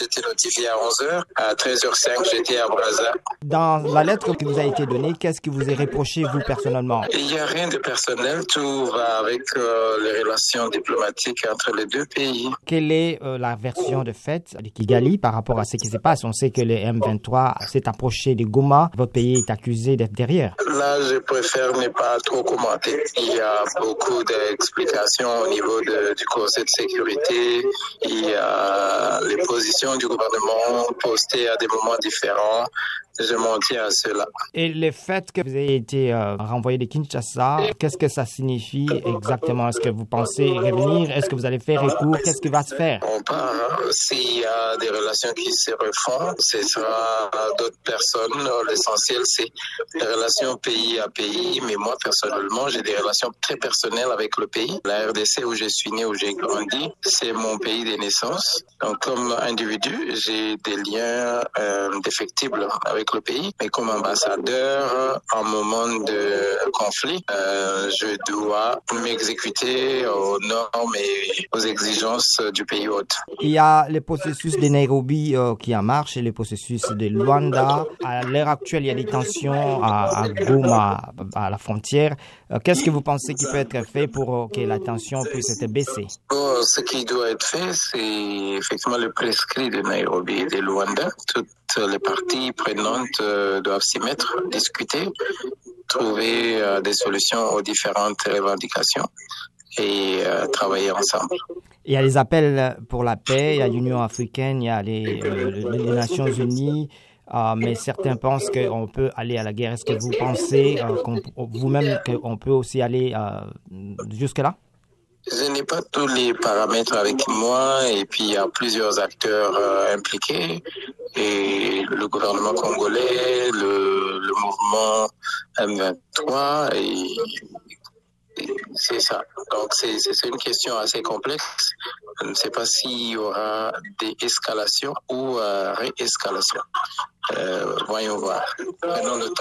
J'étais notifié à 11h. À 13h05, j'étais à Brazza. Dans la lettre qui vous a été donnée, qu'est-ce qui vous est reproché, vous, personnellement? Il n'y a rien de personnel. Tout va avec euh, les relations diplomatiques entre les deux pays. Quelle est euh, la version de fait de Kigali par rapport à ce qui se passe? On sait que le M23 s'est approché de Goma. Votre pays est accusé d'être derrière. Là, je préfère ne pas trop commenter. Il y a beaucoup d'explications au niveau de, du Conseil de sécurité. Il y a les positions du gouvernement postées à des moments différents. Je m'en tiens à cela. Et le fait que vous ayez été euh, renvoyé de Kinshasa, qu'est-ce que ça signifie exactement? Est-ce que vous pensez revenir? Est-ce que vous allez faire recours Qu'est-ce qui va se faire? On part. S'il y a des relations qui se refont, ce sera d'autres personnes. L'essentiel, c'est les relations pays à pays. Mais moi, personnellement, j'ai des relations très personnelles avec le pays. La RDC, où je suis né, où j'ai grandi, c'est mon pays de naissance. Donc, comme individu, j'ai des liens euh, défectibles avec pays. Mais comme ambassadeur, en moment de conflit, euh, je dois m'exécuter aux normes et aux exigences du pays hôte. Il y a le processus de Nairobi euh, qui en marche et le processus de Luanda. À l'heure actuelle, il y a des tensions à, à Goma, à la frontière. Euh, Qu'est-ce que vous pensez qui peut être fait pour que la tension puisse être baissée? Bon, ce qui doit être fait, c'est effectivement le prescrit de Nairobi et de Luanda. Les parties prenantes euh, doivent s'y mettre, discuter, trouver euh, des solutions aux différentes revendications et euh, travailler ensemble. Il y a les appels pour la paix, il y a l'Union africaine, il y a les, Nations unies. Mais certains pensent qu'on peut aller à la guerre. Est-ce que vous pensez vous-même qu'on peut aussi aller jusque-là? Je n'ai pas tous les paramètres avec moi et puis il y a plusieurs acteurs euh, impliqués et le gouvernement congolais, le, mouvement M23 et, c'est ça. Donc c'est c'est une question assez complexe. Je ne sais pas s'il y aura des escalations ou euh, réescalations. Euh, voyons voir. Prenons le temps.